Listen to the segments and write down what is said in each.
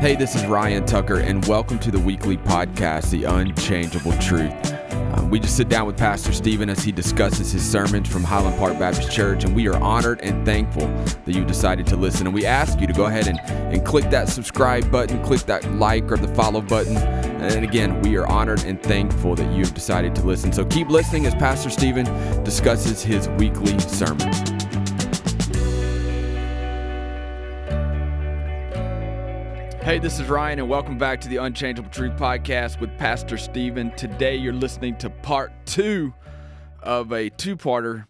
Hey, this is Ryan Tucker, and welcome to the weekly podcast, The Unchangeable Truth. Uh, we just sit down with Pastor Stephen as he discusses his sermons from Highland Park Baptist Church, and we are honored and thankful that you decided to listen. And we ask you to go ahead and, and click that subscribe button, click that like or the follow button. And again, we are honored and thankful that you have decided to listen. So keep listening as Pastor Stephen discusses his weekly sermon. Hey, this is Ryan, and welcome back to the Unchangeable Truth Podcast with Pastor Stephen. Today, you're listening to part two of a two parter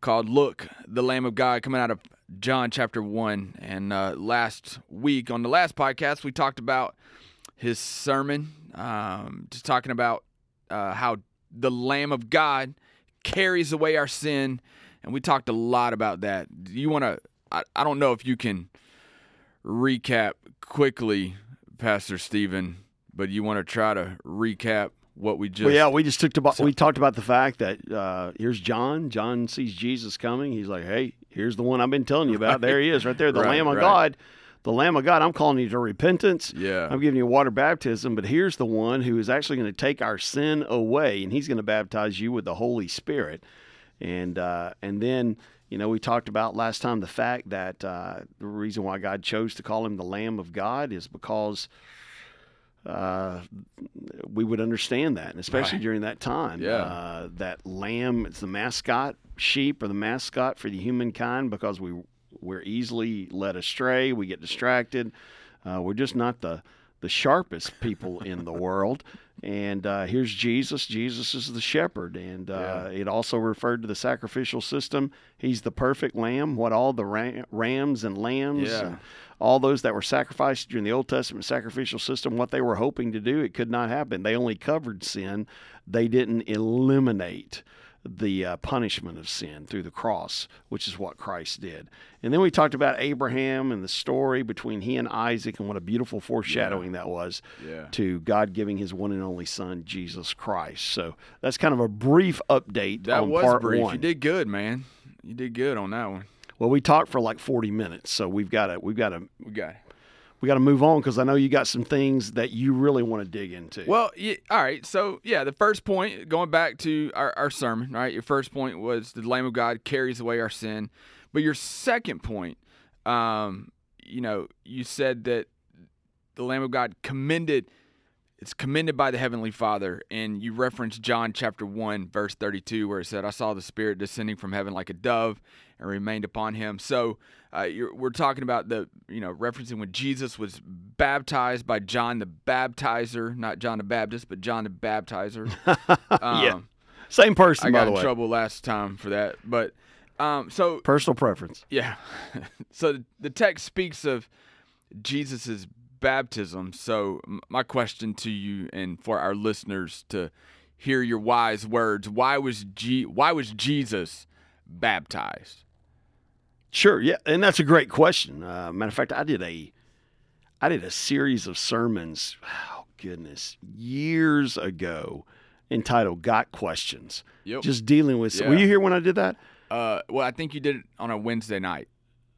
called Look, the Lamb of God, coming out of John chapter 1. And uh, last week, on the last podcast, we talked about his sermon, um, just talking about uh, how the Lamb of God carries away our sin. And we talked a lot about that. Do you want to? I, I don't know if you can recap quickly, Pastor Stephen, but you want to try to recap what we just Well, yeah, we just took about we talked about the fact that uh, here's John. John sees Jesus coming. He's like, "Hey, here's the one I've been telling you about. There he is, right there, the Right, Lamb of right. God, the Lamb of God. I'm calling you to repentance. Yeah. I'm giving you water baptism, but here's the one who is actually going to take our sin away, and he's going to baptize you with the Holy Spirit. And uh, and then you know we talked about last time the fact that uh, the reason why God chose to call him the Lamb of God is because uh, we would understand that, and especially Right. during that time. Yeah. Uh, that lamb, it's the mascot sheep or the mascot for the humankind because we we're easily led astray. We get distracted. Uh, we're just not the the sharpest people in the world. And uh, here's Jesus. Jesus is the shepherd, and uh, it also referred to the sacrificial system. He's the perfect lamb. What all the ram, rams and lambs Yeah. and all those that were sacrificed during the Old Testament sacrificial system, what they were hoping to do, it could not happen. They only covered sin. They didn't eliminate the uh, punishment of sin through the cross, which is what Christ did. And then we talked about Abraham and the story between he and Isaac and what a beautiful foreshadowing that was Yeah. to God giving his one and only son, Jesus Christ. So that's kind of a brief update That on was part brief. one. You did good, man. You did good on that one. Well, we talked for like 40 minutes, so we've got to we've got to We got. We got to move on because I know you got some things that you really want to dig into. Well, yeah, all right. So, yeah, the first point, going back to our, our sermon, right? Your first point was the Lamb of God carries away our sin. But your second point, um, you know, you said that the Lamb of God commended, it's commended by the Heavenly Father. And you referenced John chapter 1, verse 32, where it said, I saw the Spirit descending from heaven like a dove and remained upon him. So uh, you're, we're talking about the, you know, referencing when Jesus was baptized by John the Baptizer, not John the Baptist, but John the Baptizer. Um, Yeah. Same person, I by got in way. trouble last time for that. But um, so Personal preference. yeah. so the text speaks of Jesus's baptism. So my question to you and for our listeners to hear your wise words, why was G- why was Jesus baptized? Sure, yeah, and that's a great question. Uh, matter of fact, I did a, I did a series of sermons. Oh goodness, years ago, entitled "Got Questions," Yep. just dealing with. Yeah. Were you here when I did that? uh, well, I think you did it on a Wednesday night.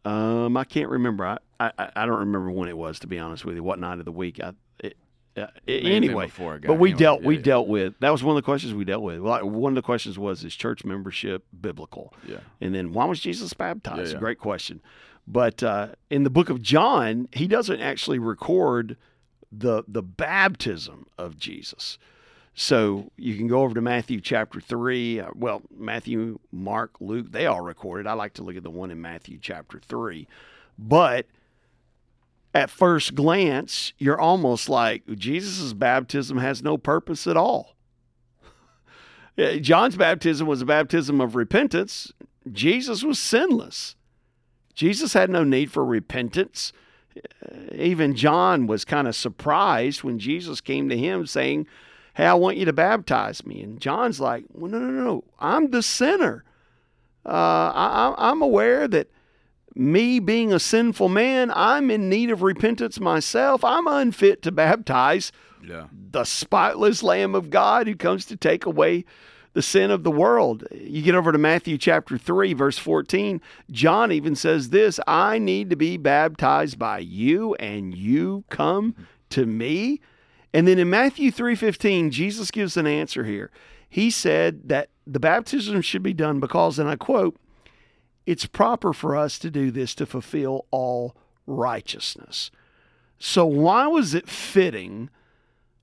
Um, I can't remember. I, I, I don't remember when it was. To be honest with you, what night of the week? I, it, uh, anyway, before but we dealt. We dealt with. That was one of the questions we dealt with. Well, one of the questions was: Is church membership biblical? Yeah. And then why was Jesus baptized? Yeah, yeah. Great question. But uh, in the book of John, he doesn't actually record the the baptism of Jesus. So you can go over to Matthew chapter three. Uh, well, Matthew, Mark, Luke, they all recorded. I like to look at the one in Matthew chapter three, but at first glance, you're almost like Jesus' baptism has no purpose at all. John's baptism was a baptism of repentance. Jesus was sinless. Jesus had no need for repentance. Uh, Even John was kind of surprised when Jesus came to him saying, Hey, I want you to baptize me. And John's like, Well, no, no, no. I'm the sinner. Uh, I- I'm aware that me being a sinful man, I'm in need of repentance myself. I'm unfit to baptize Yeah. the spotless Lamb of God who comes to take away the sin of the world. You get over to Matthew chapter 3, verse 14. John even says this I need to be baptized by you, and you come to me. And then in Matthew 3:15, Jesus gives an answer here. He said that the baptism should be done because, and I quote, it's proper for us to do this to fulfill all righteousness. So why was it fitting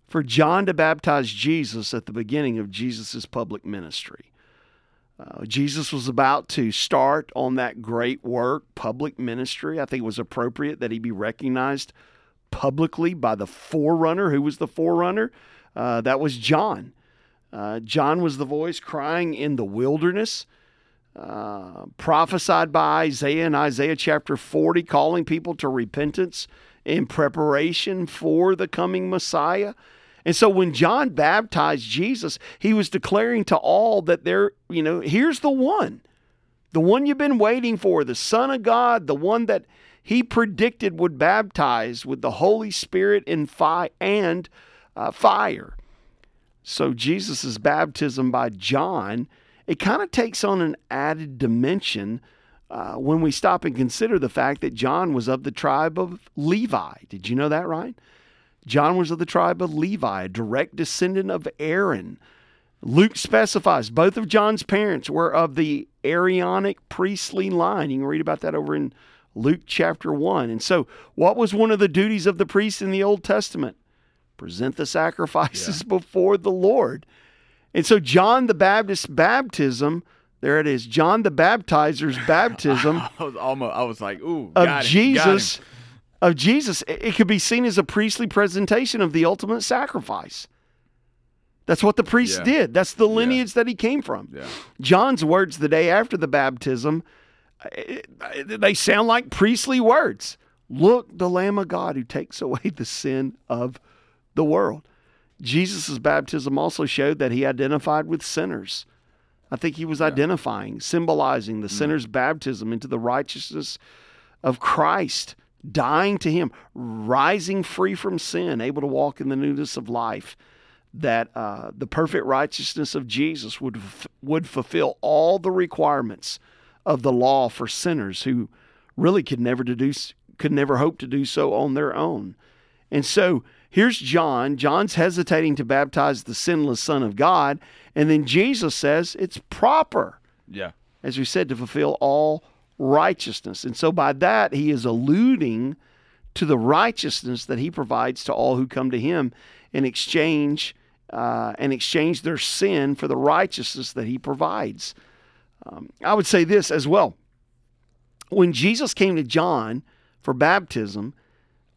for John to baptize Jesus at the beginning of Jesus' public ministry? Uh, Jesus was about to start on that great work, public ministry. I think it was appropriate that he be recognized publicly by the forerunner. Who was the forerunner? Uh, that was John. Uh, John was the voice crying in the wilderness, uh, prophesied by Isaiah in Isaiah chapter 40, calling people to repentance in preparation for the coming Messiah. And so when John baptized Jesus, he was declaring to all that there, you know, here's the one, the one you've been waiting for, the Son of God, the one that he predicted would baptize with the Holy Spirit and fire and uh, fire. So Jesus' baptism by John, it kind of takes on an added dimension uh, when we stop and consider the fact that John was of the tribe of Levi. Did you know that, Ryan? John was of the tribe of Levi, a direct descendant of Aaron. Luke specifies both of John's parents were of the Aaronic priestly line. You can read about that over in Luke chapter 1. And so, what was one of the duties of the priest in the Old Testament? Present the sacrifices yeah. before the Lord. And so, John the Baptist's baptism, there it is, John the Baptizer's baptism. I was almost, I was like, ooh, of Jesus. Of Jesus, it could be seen as a priestly presentation of the ultimate sacrifice. That's what the priest yeah. did. That's the lineage yeah. that he came from. Yeah. John's words the day after the baptism eh, they sound like priestly words. Look, the Lamb of God who takes away the sin of the world. Jesus' baptism also showed that he identified with sinners. I think he was yeah. identifying, symbolizing the mm. sinner's baptism into the righteousness of Christ, dying to him, rising free from sin, able to walk in the newness of life. That uh, the perfect righteousness of Jesus would f- would fulfill all the requirements of the law for sinners who really could never deduce could never hope to do so on their own. And so here's John. John's hesitating to baptize the sinless Son of God, and then Jesus says it's proper. Yeah. As we said, to fulfill all righteousness. And so by that he is alluding to the righteousness that he provides to all who come to him in exchange uh, and exchange their sin for the righteousness that he provides. Um, I would say this as well. When Jesus came to John for baptism,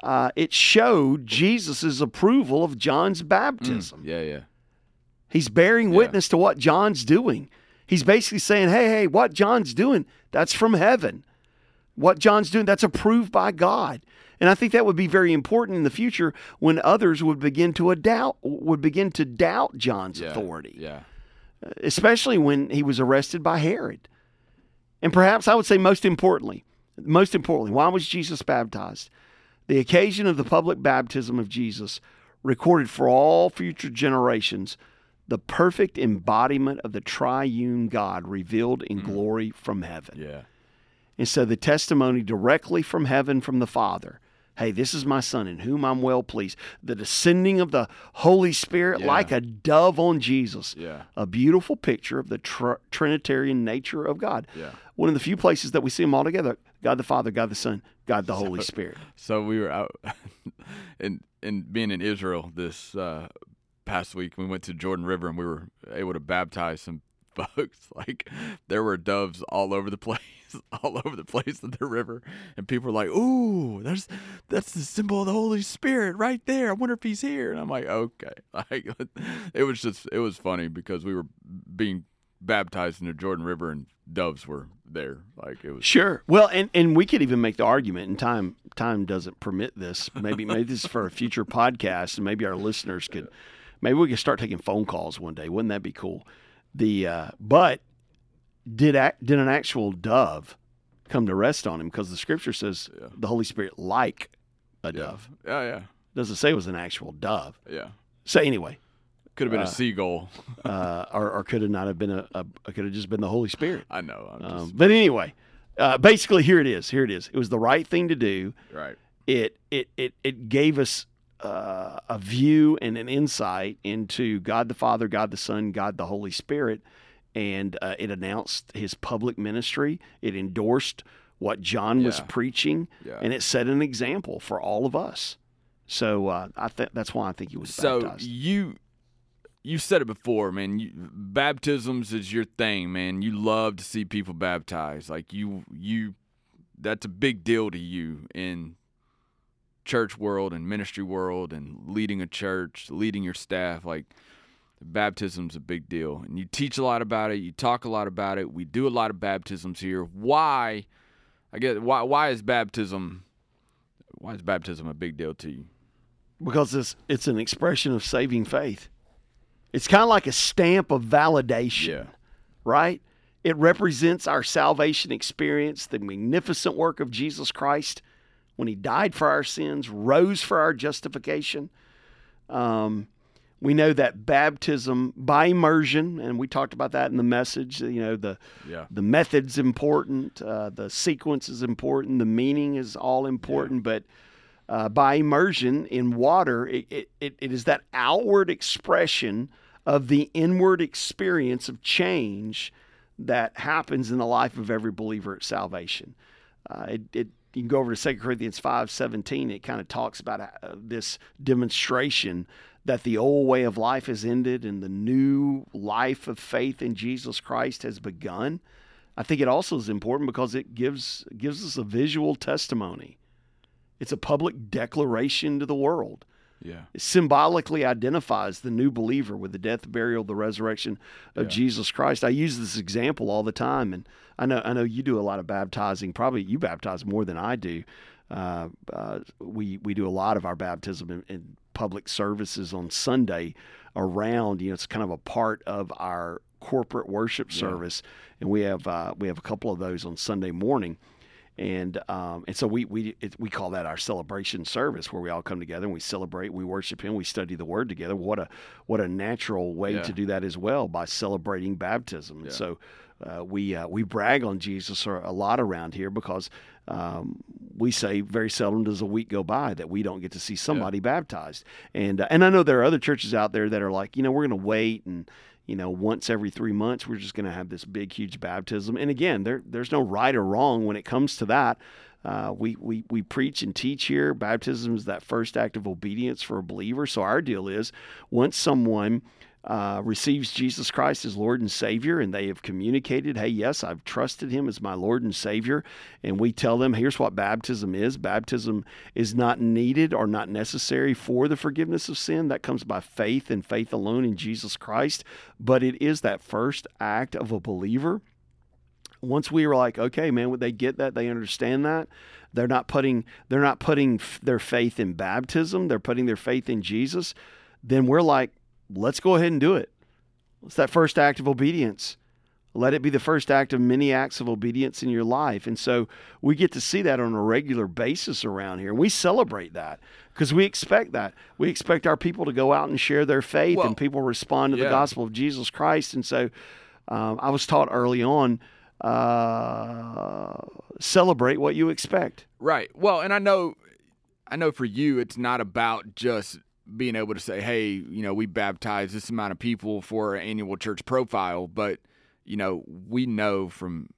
uh, it showed Jesus' approval of John's baptism. Mm, yeah, yeah. He's bearing yeah. witness to what John's doing. He's basically saying, hey, hey, what John's doing, that's from heaven. What John's doing, that's approved by God. And I think that would be very important in the future when others would begin to doubt would begin to doubt John's yeah, authority. Yeah especially when he was arrested by Herod. And perhaps I would say most importantly, most importantly, why was Jesus baptized? The occasion of the public baptism of Jesus recorded for all future generations the perfect embodiment of the triune God revealed in mm. glory from heaven. Yeah. And so the testimony directly from heaven from the Father Hey, this is my son in whom I'm well pleased. The descending of the Holy Spirit yeah. like a dove on Jesus. Yeah. A beautiful picture of the tr- Trinitarian nature of God. Yeah. One of the few places that we see them all together God the Father, God the Son, God the Holy Spirit. So we were out and in being in Israel this uh, past week. We went to Jordan River and we were able to baptize some folks. Like there were doves all over the place. all over the place in the river, and people were like, "Ooh, that's that's the symbol of the Holy Spirit right there. I wonder if he's here." And I'm like, "Okay." Like it was just it was funny because we were being baptized in the Jordan River and doves were there. Like it was sure. Well, and and we could even make the argument, and time time doesn't permit this. Maybe maybe this is for a future podcast, and maybe our listeners could. Maybe we could start taking phone calls one day. Wouldn't that be cool? The uh, but did act, did an actual dove come to rest on him? Because the scripture says yeah. the Holy Spirit like a yeah. dove. Yeah, yeah. Doesn't say it was an actual dove. Yeah. So anyway, Could have been a seagull. uh, or, or could have not have been a, a could have just been the Holy Spirit. I know. I'm just, Um, but anyway, uh, basically, here it is. Here it is. It was the right thing to do. right. It it it it gave us uh, a view and an insight into God the Father, God the Son, God the Holy Spirit, and uh, it announced His public ministry. It endorsed what John was preaching, Yeah. and it set an example for all of us. So uh, I think that's why I think he was so baptized. you you said it before man you, baptisms is your thing man. You love to see people baptized. Like you you that's a big deal to you in church world and ministry world and leading a church leading your staff. Like baptism's a big deal. And you teach a lot about it. You talk a lot about it. We do a lot of baptisms here. Why i guess why why is baptism why is baptism a big deal to you? Because it's it's an expression of saving faith. It's kind of like a stamp of validation, Yeah. right? It represents our salvation experience, the magnificent work of Jesus Christ when He died for our sins, rose for our justification. Um, we know that baptism by immersion, and we talked about that in the message. You know the yeah the method's important, uh, the sequence is important, the meaning is all important, but uh, by immersion in water, it, it, it, it is that outward expression of the inward experience of change that happens in the life of every believer at salvation. Uh, it, it, you can go over to 2 Corinthians 5 17, it kind of talks about uh, this demonstration that the old way of life has ended and the new life of faith in Jesus Christ has begun. I think it also is important because it gives gives us a visual testimony. It's a public declaration to the world. Yeah symbolically identifies the new believer with the death, burial, the resurrection of Yeah. Jesus Christ. I use this example all the time, and I know I know you do a lot of baptizing. Probably you baptize more than I do. Uh, uh, we we do a lot of our baptism in, in public services on Sunday around. You know, it's kind of a part of our corporate worship Yeah. service, and we have uh, we have a couple of those on Sunday morning and um, and so we we it, we call that our celebration service where we all come together and we celebrate, we worship Him, we study the Word together. What a what a natural way Yeah. to do that as well by celebrating baptism. And so uh, we uh, we brag on Jesus a lot around here because um, we say very seldom does a week go by that we don't get to see somebody baptized. And uh, and I know there are other churches out there that are like, you know, we're going to wait and you know, once every three months, we're just going to have this big, huge baptism. And again, there, there's no right or wrong when it comes to that. Uh, we, we, we preach and teach here. Baptism is that first act of obedience for a believer. So our deal is once someone uh, receives Jesus Christ as Lord and Savior, and they have communicated, hey, yes, I've trusted Him as my Lord and Savior, and we tell them, here's what baptism is baptism is not needed or not necessary for the forgiveness of sin. That comes by faith and faith alone in Jesus Christ, but it is that first act of a believer once we were like, okay, man, would they get that? They understand that. They're not putting they're not putting f- their faith in baptism. They're putting their faith in Jesus. Then we're like, let's go ahead and do it. It's that first act of obedience. Let it be the first act of many acts of obedience in your life. And so we get to see that on a regular basis around here. And we celebrate that because we expect that. We expect our people to go out and share their faith Well, and people respond to yeah. the gospel of Jesus Christ. And so um, I was taught early on uh, celebrate what you expect. Right. Well, and I know, I know for you, it's not about just being able to say, "Hey, you know, we baptize this amount of people for our annual church profile," but you know, we know from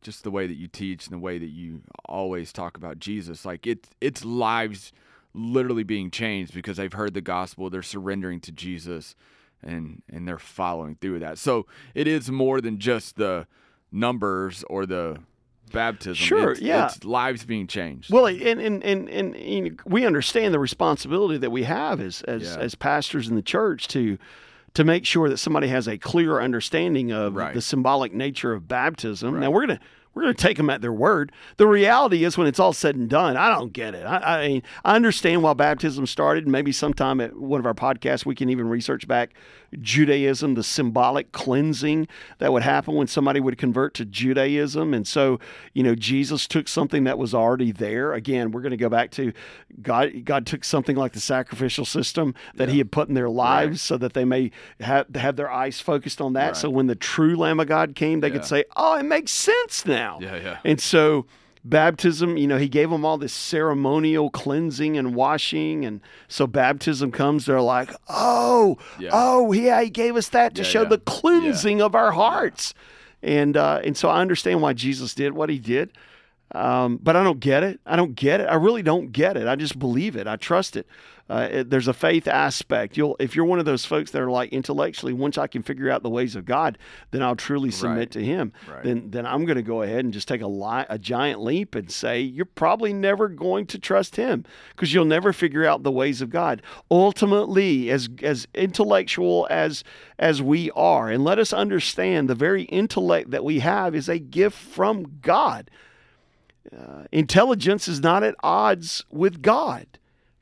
just the way that you teach and the way that you always talk about Jesus, like it's it's lives literally being changed because they've heard the gospel, they're surrendering to Jesus, and and they're following through with that. So it is more than just the numbers or the baptism. Sure, It's- yeah. it's lives being changed. Well, and and, and, and, we understand the responsibility that we have as as, Yeah. as pastors in the church to to make sure that somebody has a clear understanding of Right. the symbolic nature of baptism. Now we're gonna we're going to take them at their word. The reality is, when it's all said and done, I don't get it. I, I mean, I understand why baptism started. Maybe sometime at one of our podcasts, we can even research back Judaism, the symbolic cleansing that would happen when somebody would convert to Judaism. And so, you know, Jesus took something that was already there. Again, we're going to go back to God. God took something like the sacrificial system that yeah. He had put in their lives, right. so that they may have have their eyes focused on that. Right. So when the true Lamb of God came, they yeah. could say, "Oh, it makes sense now." Now. Yeah, yeah. And so baptism, you know, he gave them all this ceremonial cleansing and washing. And so baptism comes, they're like, oh, yeah. oh, yeah, he gave us that to yeah, show yeah. the cleansing of our hearts. And, uh, and so I understand why Jesus did what he did. Um, but I don't get it. I don't get it. I really don't get it. I just believe it. I trust it. Uh, it, there's a faith aspect. You'll, if you're one of those folks that are like intellectually, once I can figure out the ways of God, then I'll truly submit right. to Him. Right. Then, then I'm going to go ahead and just take a, li- a giant leap and say you're probably never going to trust Him because you'll never figure out the ways of God. Ultimately, as as intellectual as as we are, and let us understand the very intellect that we have is a gift from God. Uh, intelligence is not at odds with God.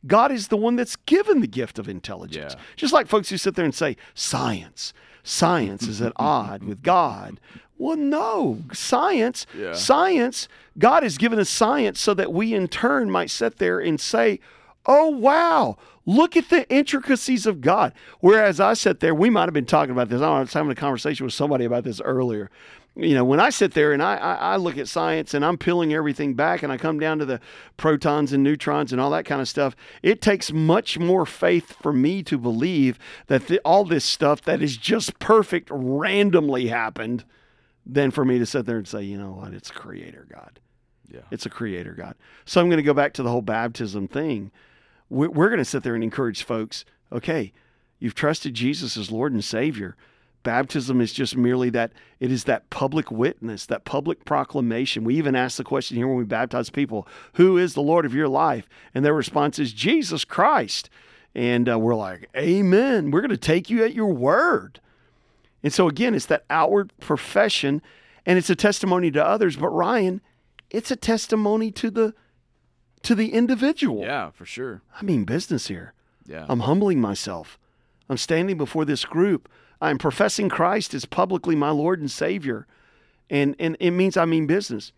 God is the one that's given the gift of intelligence. Yeah. Just like folks who sit there and say, science, science is at odd with God. Well, no, science, yeah. science, God has given us science so that we in turn might sit there and say, oh, wow, look at the intricacies of God. Whereas I sat there, we might have been talking about this. I was having a conversation with somebody about this earlier you know, when I sit there and I, I, I, look at science and I'm peeling everything back and I come down to the protons and neutrons and all that kind of stuff, it takes much more faith for me to believe that the, all this stuff that is just perfect randomly happened than for me to sit there and say, you know what, it's a creator God. Yeah. It's a creator God. So I'm going to go back to the whole baptism thing. We're, we're going to sit there and encourage folks, okay, you've trusted Jesus as Lord and Savior Baptism is just merely that it is that public witness, that public proclamation. We even ask the question here when we baptize people, Who is the Lord of your life? And their response is Jesus Christ. And uh, we're like, Amen. We're going to take you at your word. And so, again, it's that outward profession and it's a testimony to others. But, Ryan, it's a testimony to the to the individual. Yeah, for sure. I mean business here. Yeah. I'm humbling myself. I'm standing before this group I'm professing Christ as publicly my Lord and Savior. And, and it means I mean business.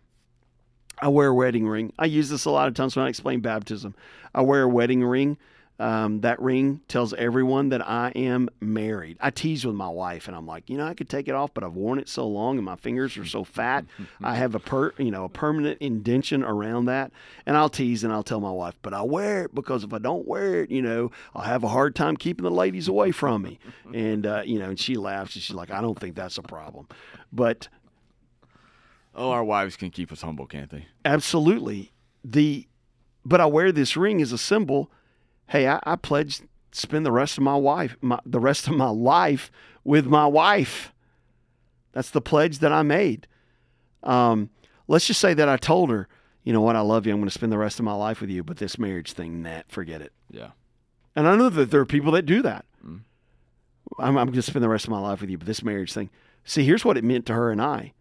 I wear a wedding ring. I use this a lot of times when I explain baptism. I wear a wedding ring um, that ring tells everyone that I am married. I tease with my wife, and I'm like, you know, I could take it off, but I've worn it so long, and my fingers are so fat. I have a per, you know, a permanent indention around that, and I'll tease and I'll tell my wife, but I wear it because if I don't wear it, you know, I'll have a hard time keeping the ladies away from me. And uh, you know, and she laughs, and she's like, I don't think that's a problem, but. Oh, our wives can keep us humble, can't they? Absolutely. The, but I wear this ring as a symbol hey, I, I pledge spend the rest of my wife, my, the rest of my life with my wife. That's the pledge that I made. Um, let's just say that I told her, you know what, I love you. I'm going to spend the rest of my life with you, but this marriage thing, that forget it. Yeah. And I know that there are people that do that. Mm. I'm, I'm going to spend the rest of my life with you, but this marriage thing. See, here's what it meant to her and I.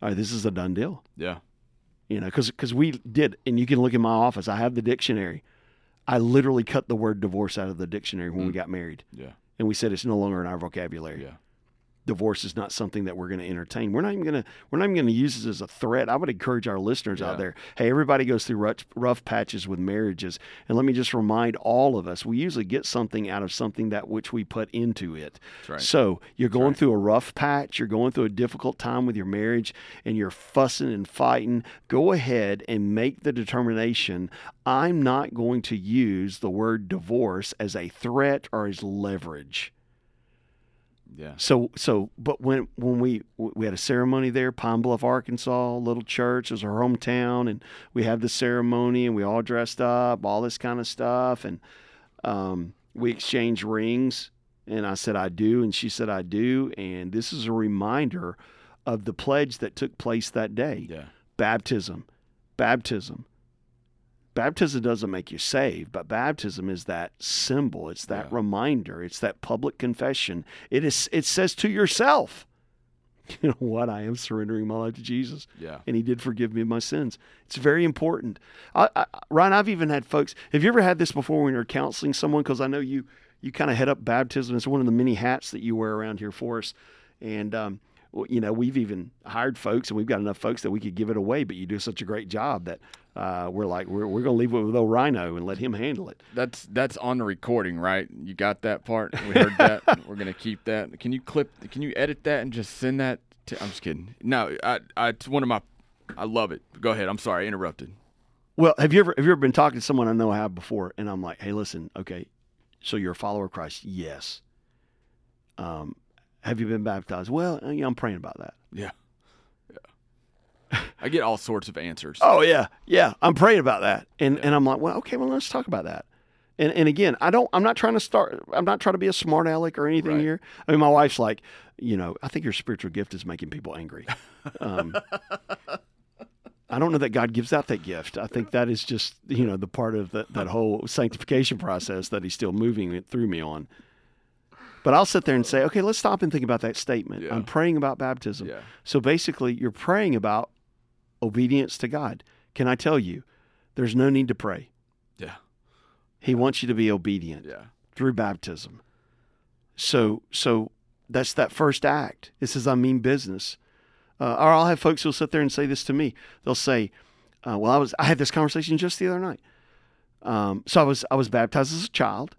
All right, this is a done deal. Yeah. You know, because we did, and you can look in my office. I have the dictionary. I literally cut the word divorce out of the dictionary when mm. we got married. Yeah. And we said it's no longer in our vocabulary. Yeah divorce is not something that we're going to entertain. We're not even going to we're not even going to use this as a threat. I would encourage our listeners yeah. out there. Hey, everybody goes through rough, rough, patches with marriages, and let me just remind all of us: we usually get something out of something that which we put into it. Right. So you're going right. through a rough patch, you're going through a difficult time with your marriage, and you're fussing and fighting. Go ahead and make the determination. I'm not going to use the word divorce as a threat or as leverage. Yeah. So so but when when we we had a ceremony there, Pine Bluff, Arkansas, little church, it was our hometown, and we had the ceremony, and we all dressed up, all this kind of stuff, and um, we exchanged rings, and I said I do, and she said I do, and this is a reminder of the pledge that took place that day. Yeah. Baptism, baptism baptism doesn't make you saved, but baptism is that symbol. It's that yeah. reminder. It's that public confession. It is. It says to yourself, you know what? I am surrendering my life to Jesus. Yeah. And he did forgive me of my sins. It's very important. I, I, Ryan, I've even had folks, have you ever had this before when you're counseling someone? Because I know you, you kind of head up baptism. It's one of the many hats that you wear around here for us. And, um, you know, we've even hired folks and we've got enough folks that we could give it away, but you do such a great job that uh, we're like, we're, we're going to leave it with old Rhino and let him handle it. That's that's on the recording, right? You got that part. We heard that. We're gonna keep that. Can you clip? Can you edit that and just send that? to I'm just kidding. No, I, I, it's one of my. I love it. Go ahead. I'm sorry, I interrupted. Well, have you ever have you ever been talking to someone I know I have before, and I'm like, hey, listen, okay, so you're a follower of Christ? Yes. Um, have you been baptized? Well, uh, yeah, I'm praying about that. Yeah. Yeah. I get all sorts of answers. Oh yeah, yeah, I'm praying about that, and and I'm like, well, okay, well, let's talk about that. And and again, I don't. I'm not trying to start. I'm not trying to be a smart aleck or anything Right. here. I mean, my wife's like, you know, I think your spiritual gift is making people angry. Um, I don't know that God gives out that gift. I think that is just you know the part of that that whole sanctification process that He's still moving it through me on. But I'll sit there and say, okay, let's stop and think about that statement. Yeah. I'm praying about baptism. Yeah. So basically, you're praying about obedience to God. Can I tell you, there's no need to pray. Yeah. He wants you to be obedient Yeah. through baptism. So, so that's that first act. It says, I mean business. Uh, or I'll have folks who'll sit there and say this to me. They'll say, uh, "Well, I was I had this conversation just the other night. Um, so I was I was baptized as a child,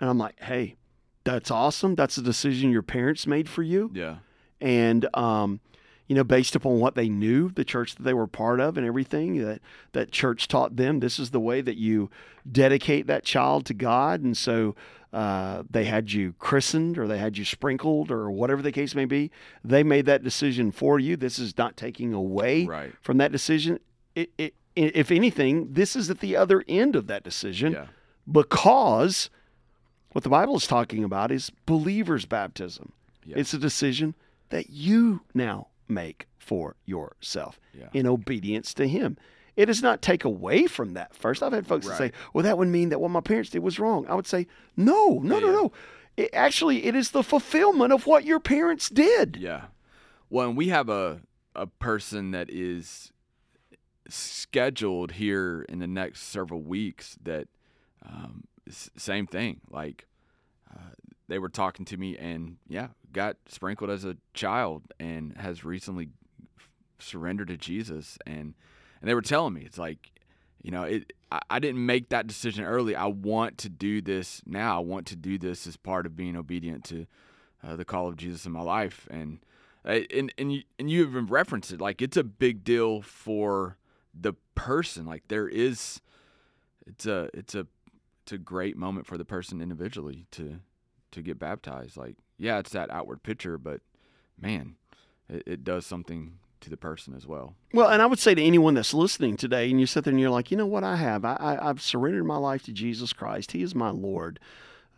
and I'm like, hey, that's awesome. That's a decision your parents made for you Yeah. and um, you know, based upon what they knew, the church that they were part of, and everything that that church taught them, this is the way that you dedicate that child to God, and so uh, they had you christened or they had you sprinkled or whatever the case may be. They made that decision for you. This is not taking away Right. from that decision. It, it, if anything, this is at the other end of that decision Yeah. because what the Bible is talking about is believers' baptism. It's a decision that you now make for yourself Yeah. in obedience to Him. It does not take away from that first. I've had folks that say, well, that would mean that what my parents did was wrong. I would say, no, no, Yeah, no, yeah. no. It, actually, it is the fulfillment of what your parents did. Yeah. Well, and we have a a person that is scheduled here in the next several weeks that um, same thing. Like uh, they were talking to me and yeah, got sprinkled as a child and has recently surrendered to Jesus and and they were telling me it's like you know it I, I didn't make that decision early. I want to do this now. I want to do this as part of being obedient to uh, the call of jesus in my life. And uh, and and you, and you even referenced it like it's a big deal for the person. Like there is it's a it's a it's a great moment for the person individually to to get baptized like yeah it's that outward picture but man it, it does something to the person as well Well, and I would say to anyone that's listening today, and you sit there and you're like, you know what, I have. I, I, I've surrendered my life to Jesus Christ. He is my Lord.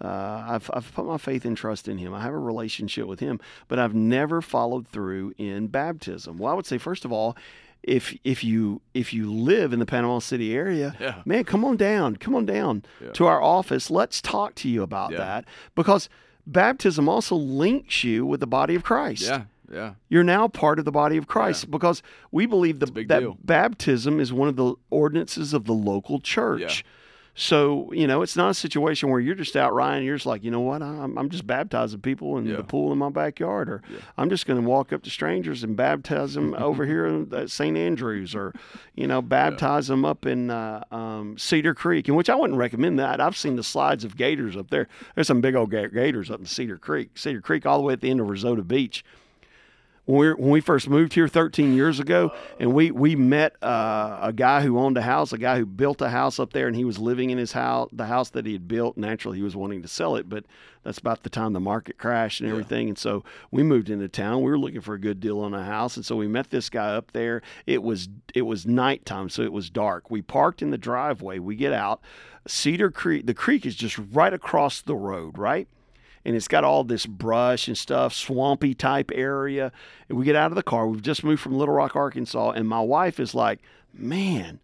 Uh, I've, I've put my faith and trust in Him. I have a relationship with Him, but I've never followed through in baptism. Well, I would say, first of all, if if you if you live in the Panama City area, Yeah. man, come on down, come on down Yeah. to our office. Let's talk to you about Yeah. that because baptism also links you with the body of Christ yeah yeah you're now part of the body of Christ because we believe the, that deal. baptism is one of the ordinances of the local church. So, you know, it's not a situation where you're just out riding. You're just like, you know what? I'm, I'm just baptizing people in Yeah. the pool in my backyard, or Yeah. I'm just going to walk up to strangers and baptize them over here at St. Andrews, or, you know, baptize them up in uh, um, Cedar Creek, in which I wouldn't recommend that. I've seen the slides of gators up there. There's some big old gators up in Cedar Creek, Cedar Creek, all the way at the end of Risotto Beach when we when we first moved here 13 years ago, and we we met uh, a guy who owned a house, a guy who built a house up there, and he was living in his house, the house that he had built. Naturally, he was wanting to sell it, but that's about the time the market crashed and Yeah. everything. And so we moved into town. We were looking for a good deal on a house, and so we met this guy up there. It was it was nighttime, so it was dark. We parked in the driveway. We get out. Cedar Creek. The creek is just right across the road, right? And it's got all this brush and stuff, swampy type area. And we get out of the car. We've just moved from Little Rock, Arkansas, and my wife is like, "Man,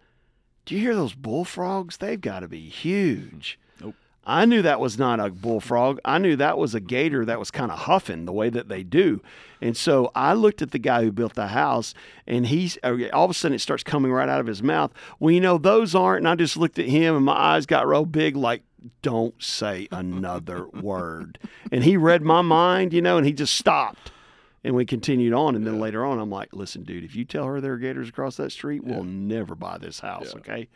do you hear those bullfrogs? They've got to be huge." Nope. I knew that was not a bullfrog. I knew that was a gator that was kind of huffing the way that they do. And so I looked at the guy who built the house, and he's uh, all of a sudden it starts coming right out of his mouth. Well, you know, those aren't. And I just looked at him, and my eyes got real big, like, don't say another word. And he read my mind, you know, and he just stopped. And we continued on. And then later on, I'm like, listen, dude, if you tell her there are gators across that street, we'll never buy this house, Yeah. okay?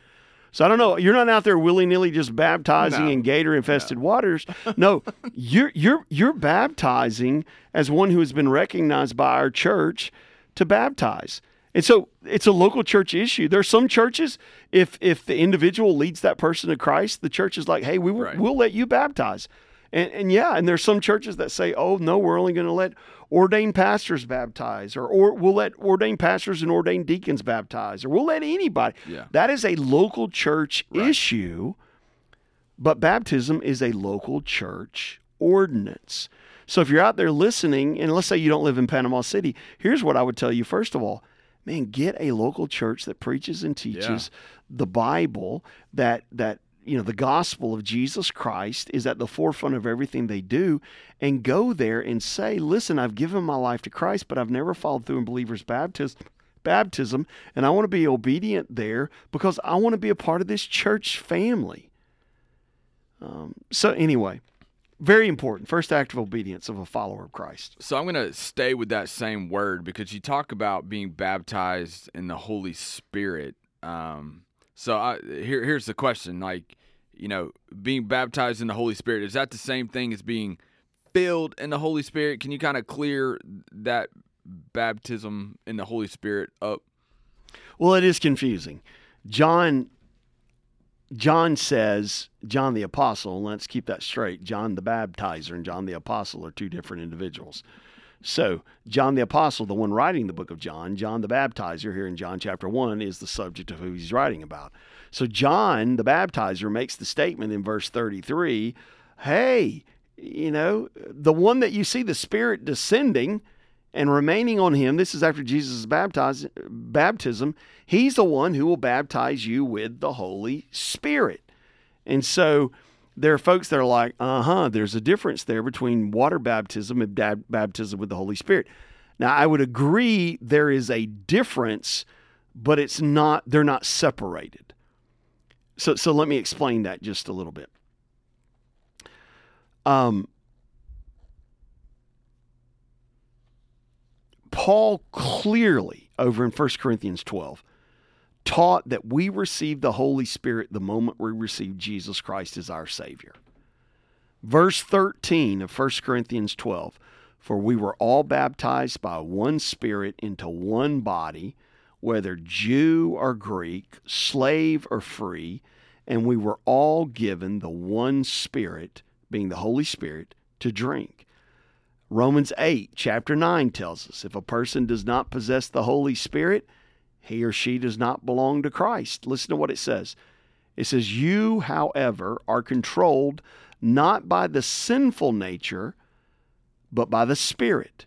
So I don't know. You're not out there willy nilly just baptizing No. in gator infested waters. No, you're you're you're baptizing as one who has been recognized by our church to baptize. And so it's a local church issue. There are some churches, if if the individual leads that person to Christ, the church is like, hey, we will, Right. we'll let you baptize. And, and yeah, and there's some churches that say, oh no, we're only going to let ordained pastors baptize, or, or we'll let ordained pastors and ordained deacons baptize, or we'll let anybody. Yeah. That is a local church Right. issue, but baptism is a local church ordinance. So if you're out there listening, and let's say you don't live in Panama City, here's what I would tell you first of all. Man, get a local church that preaches and teaches the Bible, that that you know the gospel of Jesus Christ is at the forefront of everything they do, and go there and say, "Listen, I've given my life to Christ, but I've never followed through in believers' baptism." Baptism, and I want to be obedient there because I want to be a part of this church family. Um, so, anyway, very important. First act of obedience of a follower of Christ. So I'm going to stay with that same word because you talk about being baptized in the Holy Spirit. Um, so I, here, here's the question: like, you know, being baptized in the Holy Spirit is that the same thing as being filled in the Holy Spirit? Can you kind of clear that baptism in the Holy Spirit up? Well, it is confusing. John John says, John the apostle, let's keep that straight. John the baptizer and John the apostle are two different individuals. So, John the apostle, the one writing the book of John, John the baptizer here in John chapter 1 is the subject of who he's writing about. So, John the baptizer makes the statement in verse 33, "Hey, you know, the one that you see the spirit descending, and remaining on him. This is after Jesus' baptize, baptism. He's the one who will baptize you with the Holy Spirit. And so there are folks that are like, uh huh, there's a difference there between water baptism and baptism with the Holy Spirit. Now, I would agree there is a difference, but it's not, they're not separated. So, so let me explain that just a little bit. Um, Paul clearly, over in 1 Corinthians 12, taught that we receive the Holy Spirit the moment we receive Jesus Christ as our Savior. Verse 13 of 1 Corinthians 12 For we were all baptized by one Spirit into one body, whether Jew or Greek, slave or free, and we were all given the one Spirit, being the Holy Spirit, to drink. Romans 8, chapter 9 tells us if a person does not possess the Holy Spirit, he or she does not belong to Christ. Listen to what it says. It says, You, however, are controlled not by the sinful nature, but by the Spirit,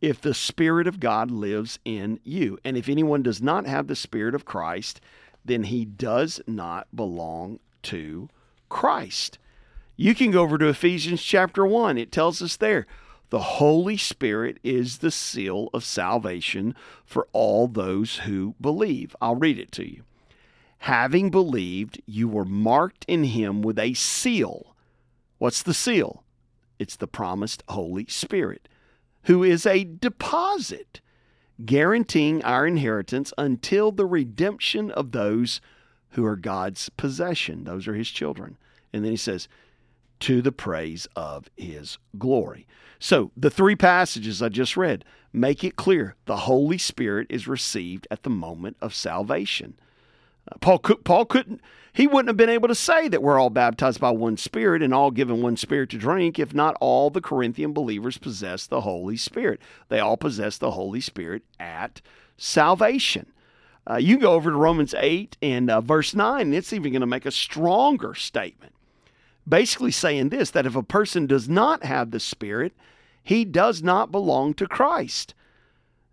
if the Spirit of God lives in you. And if anyone does not have the Spirit of Christ, then he does not belong to Christ. You can go over to Ephesians chapter 1. It tells us there the Holy Spirit is the seal of salvation for all those who believe. I'll read it to you. Having believed, you were marked in him with a seal. What's the seal? It's the promised Holy Spirit, who is a deposit guaranteeing our inheritance until the redemption of those who are God's possession. Those are his children. And then he says, to the praise of his glory. So, the three passages I just read make it clear the Holy Spirit is received at the moment of salvation. Uh, Paul, could, Paul couldn't, he wouldn't have been able to say that we're all baptized by one Spirit and all given one Spirit to drink if not all the Corinthian believers possessed the Holy Spirit. They all possess the Holy Spirit at salvation. Uh, you go over to Romans 8 and uh, verse 9, and it's even going to make a stronger statement basically saying this that if a person does not have the Spirit, he does not belong to Christ.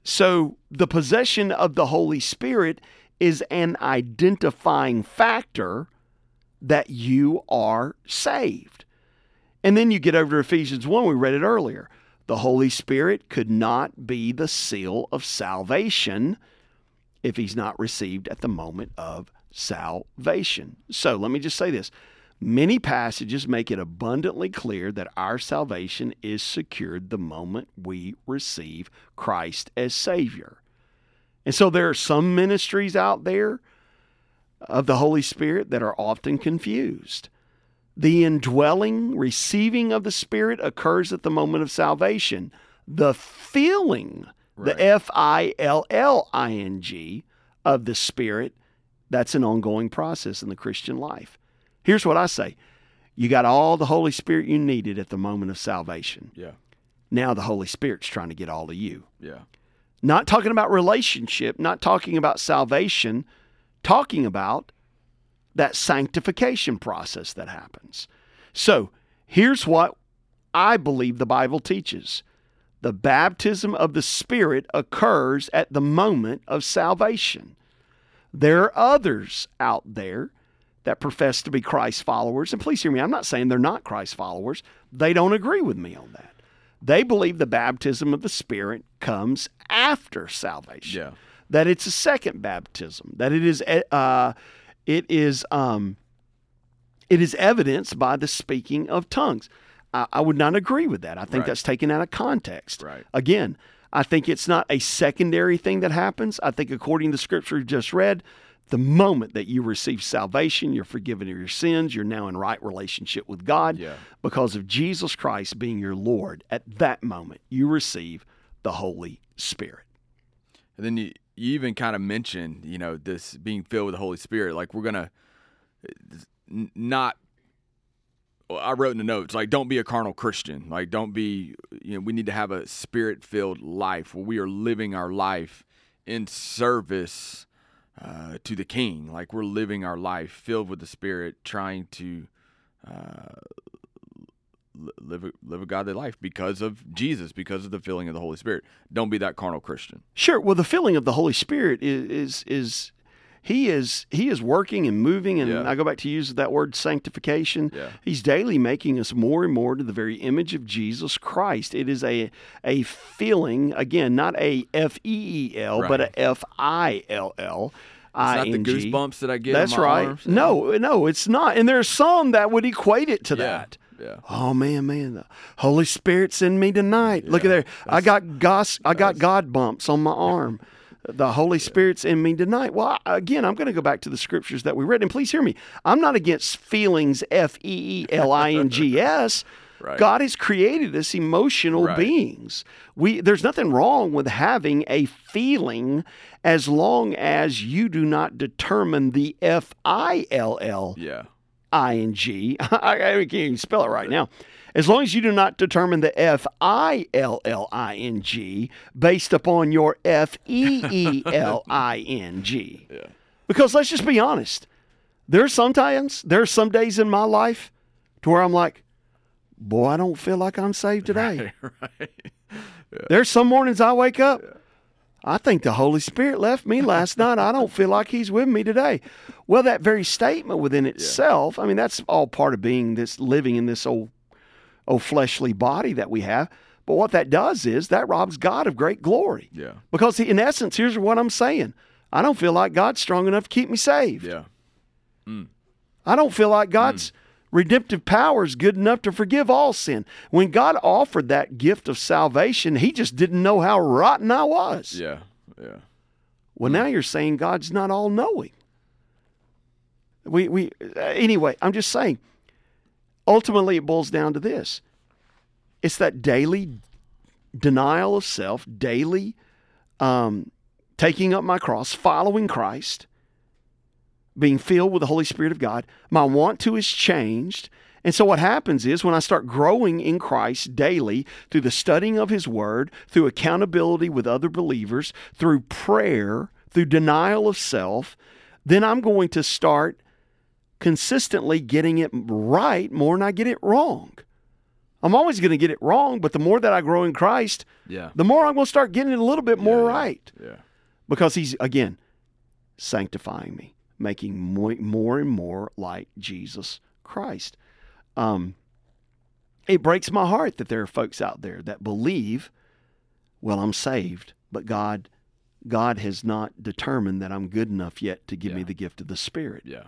So the possession of the Holy Spirit is an identifying factor that you are saved. And then you get over to Ephesians 1, we read it earlier. The Holy Spirit could not be the seal of salvation if he's not received at the moment of salvation. So let me just say this. Many passages make it abundantly clear that our salvation is secured the moment we receive Christ as Savior. And so there are some ministries out there of the Holy Spirit that are often confused. The indwelling, receiving of the Spirit occurs at the moment of salvation. The filling, Right. the F I L L I N G of the Spirit, that's an ongoing process in the Christian life. Here's what I say you got all the Holy Spirit you needed at the moment of salvation. Yeah. Now the Holy Spirit's trying to get all of you. Yeah. Not talking about relationship, not talking about salvation, talking about that sanctification process that happens. So here's what I believe the Bible teaches the baptism of the Spirit occurs at the moment of salvation. There are others out there that profess to be Christ followers. And please hear me, I'm not saying they're not Christ followers. They don't agree with me on that. They believe the baptism of the Spirit comes after salvation Yeah. that it's a second baptism, that it is uh, it is um, it is evidenced by the speaking of tongues. I, I would not agree with that. I think Right. that's taken out of context. Right. Again, I think it's not a secondary thing that happens. I think according to the scripture we just read, the moment that you receive salvation, you're forgiven of your sins, you're now in right relationship with God Yeah. because of Jesus Christ being your Lord. At that moment, you receive the Holy Spirit. And then you, you even kind of mentioned, you know, this being filled with the Holy Spirit. Like we're gonna not. well, I wrote in the notes like, don't be a carnal Christian. Like, don't be. You know, we need to have a spirit-filled life where we are living our life in service uh, to the King. Like we're living our life filled with the Spirit, trying to. Uh, Live a, live a godly life because of Jesus, because of the filling of the Holy Spirit. Don't be that carnal Christian. Sure. Well, the filling of the Holy Spirit is is, is he is he is working and moving, and Yeah. I go back to use that word sanctification. Yeah. He's daily making us more and more to the very image of Jesus Christ. It is a a feeling again, not a F E E L, but Right. a F I L L. It's not the I N G. goosebumps that I get. That's right. arms. No, no, it's not. And there's some that would equate it to Yeah. that. Yeah. Oh man, man, the Holy Spirit's in me tonight. Look at Yeah, there. I got gos, I got God bumps on my arm. The Holy Spirit's in me tonight. Well, again, I'm going to go back to the scriptures that we read, and please hear me. I'm not against feelings. F E E L I N G S. Right. God has created us emotional Right. beings. We there's nothing wrong with having a feeling as long as you do not determine the F I L L Yeah. I N G. I I can't even spell it right now. As long as you do not determine the F I L L I N G based upon your F E E L I N G. Yeah. Because let's just be honest. There are sometimes, there are some days in my life to where I'm like, boy, I don't feel like I'm saved today. right. There's some mornings I wake up. I think the Holy Spirit left me last night. I don't feel like He's with me today. Well, that very statement within itself, I mean, that's all part of being this living in this old, old fleshly body that we have. But what that does is that robs God of great glory. Yeah. Because he- in essence, here's what I'm saying I don't feel like God's strong enough to keep me saved. Yeah. I don't feel like God's redemptive power is good enough to forgive all sin. When God offered that gift of salvation, He just didn't know how rotten I was. Yeah. Yeah. Well, now you're saying God's not all knowing. We, we, uh, anyway, I'm just saying, ultimately, it boils down to this it's that daily denial of self, daily um, taking up my cross, following Christ, being filled with the Holy Spirit of God. My want to is changed. And so, what happens is when I start growing in Christ daily through the studying of His Word, through accountability with other believers, through prayer, through denial of self, then I'm going to start consistently getting it right more than I get it wrong. I'm always going to get it wrong, but the more that I grow in Christ, Yeah. the more I'm going to start getting it a little bit more Yeah, yeah. right Yeah. because He's, again, sanctifying me, making more, more and more like Jesus Christ. Um, it breaks my heart that there are folks out there that believe, well, I'm saved, but God, God has not determined that I'm good enough yet to give me the gift of the Spirit. Yeah.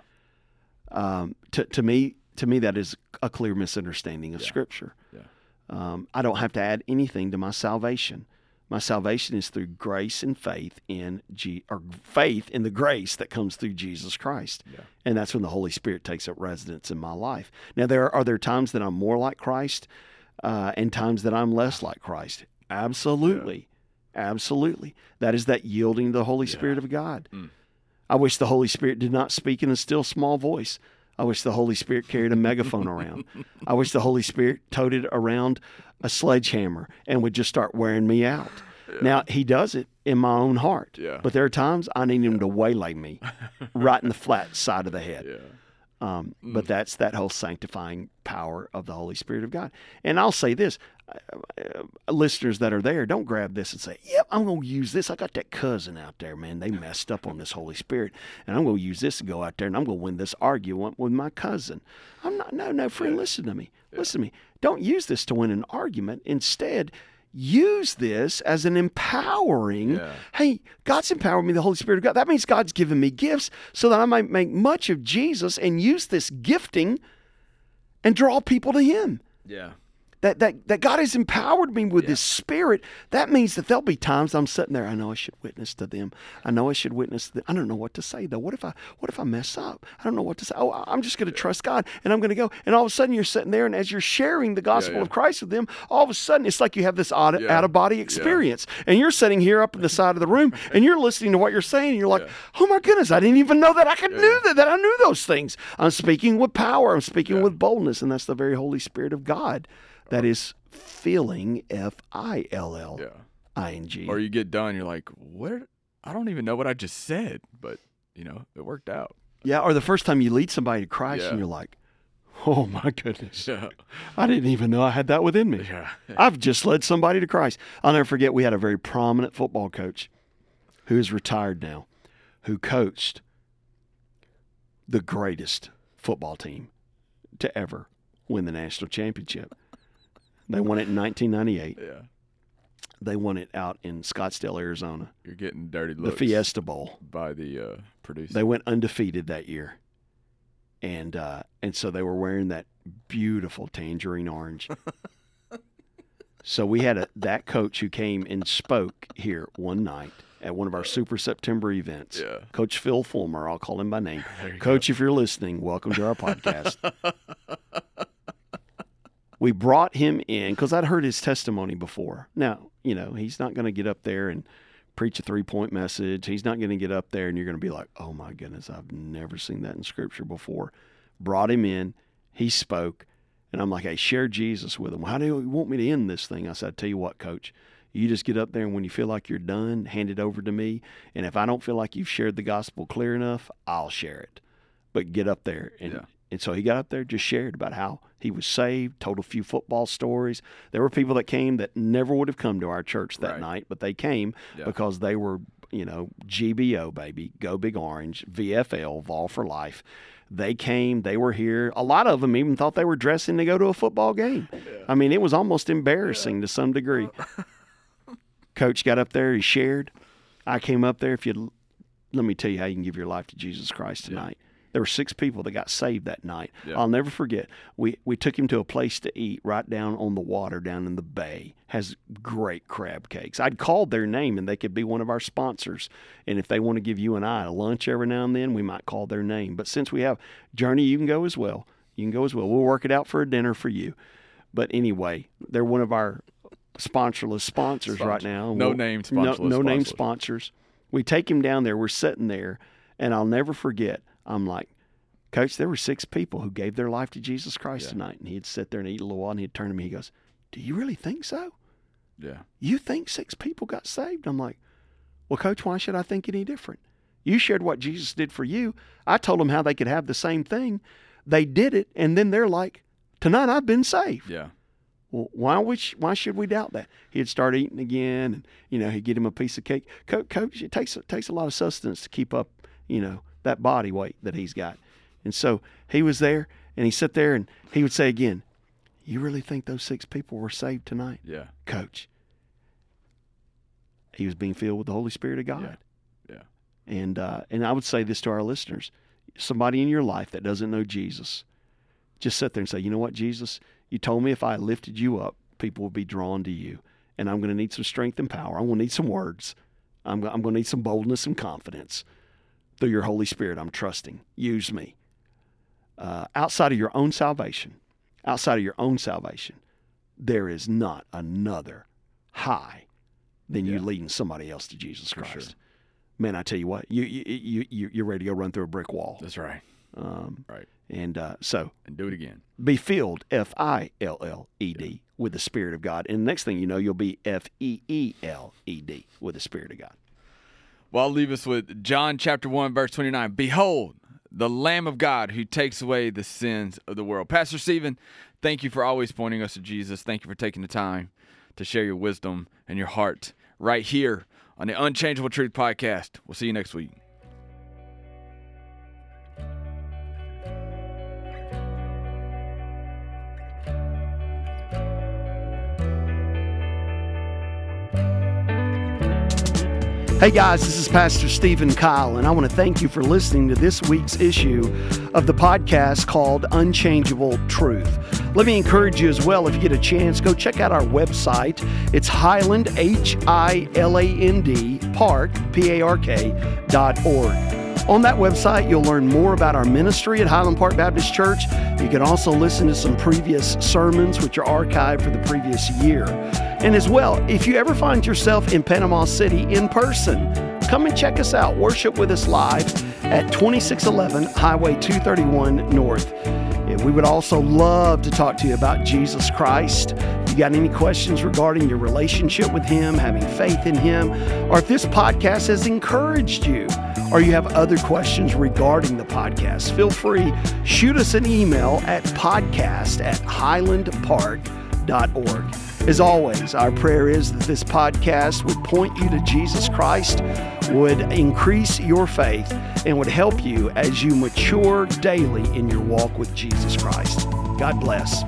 Um, to, to me, to me, that is a clear misunderstanding of Yeah. Scripture. Yeah. Um, I don't have to add anything to my salvation. My salvation is through grace and faith in G- or faith in the grace that comes through Jesus Christ, Yeah. and that's when the Holy Spirit takes up residence in my life. Now, there are, are there times that I'm more like Christ, uh, and times that I'm less like Christ. Absolutely, absolutely. That is that yielding to the Holy Yeah. Spirit of God. Mm. I wish the Holy Spirit did not speak in a still small voice. I wish the Holy Spirit carried a megaphone around. I wish the Holy Spirit toted around a sledgehammer and would just start wearing me out. Now, He does it in my own heart. Yeah. But there are times I need Him to waylay me right in the flat side of the head. Yeah. Um, But that's that whole sanctifying power of the Holy Spirit of God. And I'll say this Uh, listeners that are there, don't grab this and say, Yep, I'm going to use this. I got that cousin out there, man. They messed up on this Holy Spirit. And I'm going to use this to go out there and I'm going to win this argument with my cousin. I'm not, no, no, friend, listen to me. Listen to me. Don't use this to win an argument. Instead, use this as an empowering Yeah. hey, God's empowered me, the Holy Spirit of God. That means God's given me gifts so that I might make much of Jesus and use this gifting and draw people to Him. Yeah. That, that, that God has empowered me with His Spirit. That means that there'll be times I'm sitting there. I know I should witness to them. I know I should witness. To them. I don't know what to say though. What if I what if I mess up? I don't know what to say. Oh, I'm just going to trust God and I'm going to go. And all of a sudden you're sitting there, and as you're sharing the gospel yeah. of Christ with them, all of a sudden it's like you have this out, Yeah. out of body experience, and you're sitting here up in the side of the room, and you're listening to what you're saying, and you're like, Yeah. "Oh my goodness, I didn't even know that I could do that. That I knew those things. I'm speaking with power. I'm speaking Yeah. with boldness, and that's the very Holy Spirit of God that is filling F I L L Yeah. I N G. Or you get done, you're like, what? I don't even know what I just said, but you know, it worked out. Yeah, or the first time you lead somebody to Christ, Yeah. and you're like, "Oh my goodness, Yeah. I didn't even know I had that within me." Yeah. I've just led somebody to Christ. I'll never forget we had a very prominent football coach who is retired now, who coached the greatest football team to ever win the national championship. They won it in 1998. Yeah. They won it out in Scottsdale, Arizona, You're getting dirty the Fiesta Bowl. by the uh, producer. They went undefeated that year, and uh, and so they were wearing that beautiful tangerine orange. so we had a, that coach who came and spoke here one night at one of our Super September events. Yeah. Coach Phil Fulmer, I'll call him by name. Coach, if you're listening, welcome to our podcast. we brought him in because I'd heard his testimony before. Now, you know, he's not going to get up there and preach a three point message. He's not going to get up there and you're going to be like, oh my goodness, I've never seen that in scripture before. Brought him in, he spoke, and I'm like, hey, share Jesus with him. How do you want me to end this thing? I said, I tell you what, coach. You just get up there, and when you feel like you're done, hand it over to me. And if I don't feel like you've shared the gospel clear enough, I'll share it. But get up there. And, Yeah. and so he got up there, just shared about how he was saved, told a few football stories. There were people that came that never would have come to our church that Right. night, but they came Yeah. because they were, you know, GBO, baby, Go Big Orange, VFL, Vol for Life. They came, they were here. A lot of them even thought they were dressing to go to a football game. I mean, it was almost embarrassing to some degree. Coach got up there, he shared. I came up there. If you let me tell you how you can give your life to Jesus Christ tonight. There were six people that got saved that night. Yeah. I'll never forget. We we took him to a place to eat right down on the water down in the bay. Has great crab cakes. I'd called their name and they could be one of our sponsors. And if they want to give you and I a lunch every now and then, we might call their name. But since we have Journey, you can go as well. You can go as well. We'll work it out for a dinner for you. But anyway, they're one of our sponsorless sponsors right now. No We'll- name no, sponsorless no name sponsors. sponsors. We take him down there. We're sitting there, and I'll never forget. I'm like, Coach, there were six people who gave their life to Jesus Christ Yeah. tonight. And he'd sit there and eat a little while, and he'd turn to me. He goes, Do you really think so? Yeah. You think six people got saved? I'm like, Well, Coach, why should I think any different? You shared what Jesus did for you. I told them how they could have the same thing. They did it, and then they're like, Tonight I've been saved. Yeah. Well, why sh- why should we doubt that? He'd start eating again, and you know he'd get him a piece of cake. Co- Coach, it takes it takes a lot of sustenance to keep up, you know, that body weight that he's got. And so he was there and he sat there and he would say again, You really think those six people were saved tonight? Yeah. Coach. He was being filled with the Holy Spirit of God. Yeah. Yeah. And uh, and I would say this to our listeners: somebody in your life that doesn't know Jesus, just sit there and say, you know what, Jesus, you told me if I lifted you up, people would be drawn to you, and I'm going to need some strength and power. I'm going to need some words. I'm, I'm going to need some boldness and confidence through your Holy Spirit. I'm trusting. Use me. Uh, outside of your own salvation, outside of your own salvation, there is not another high than you leading somebody else to Jesus Christ. sure. Man, I tell you what, you you you you- you're ready to go run through a brick wall. That's right. Um, Right. and uh, so And do it again. be filled, F I L L E D, with the Spirit of God. And the next thing you know, you'll be F E E L E D with the Spirit of God. Well, I'll leave us with John chapter 1, verse 29. Behold, the Lamb of God who takes away the sins of the world. Pastor Stephen, thank you for always pointing us to Jesus. Thank you for taking the time to share your wisdom and your heart right here on the Unchangeable Truth Podcast. We'll see you next week. Hey guys, this is Pastor Stephen Kyle, and I want to thank you for listening to this week's issue of the podcast called Unchangeable Truth. Let me encourage you as well, if you get a chance, go check out our website. It's Hiland, H I L A N D, Park, P A R K, dot org. On that website, you'll learn more about our ministry at Hiland Park Baptist Church. You can also listen to some previous sermons, which are archived for the previous year. And as well, if you ever find yourself in Panama City in person, come and check us out. Worship with us live at 2611 Highway 231 North. We would also love to talk to you about Jesus Christ. If you got any questions regarding your relationship with Him, having faith in Him, or if this podcast has encouraged you, or you have other questions regarding the podcast, feel free, shoot us an email at podcast at hilandpark.org. As always, our prayer is that this podcast would point you to Jesus Christ, would increase your faith, and would help you as you mature daily in your walk with Jesus Christ. God bless.